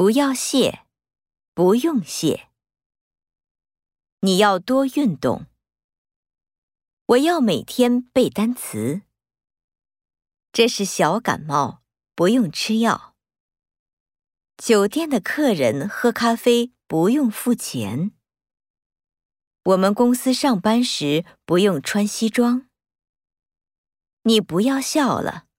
不要谢不用谢。你要多运动。我要每天背单词。这是小感冒不用吃药。酒店的客人喝咖啡不用付钱。我们公司上班时不用穿西装。你不要笑了。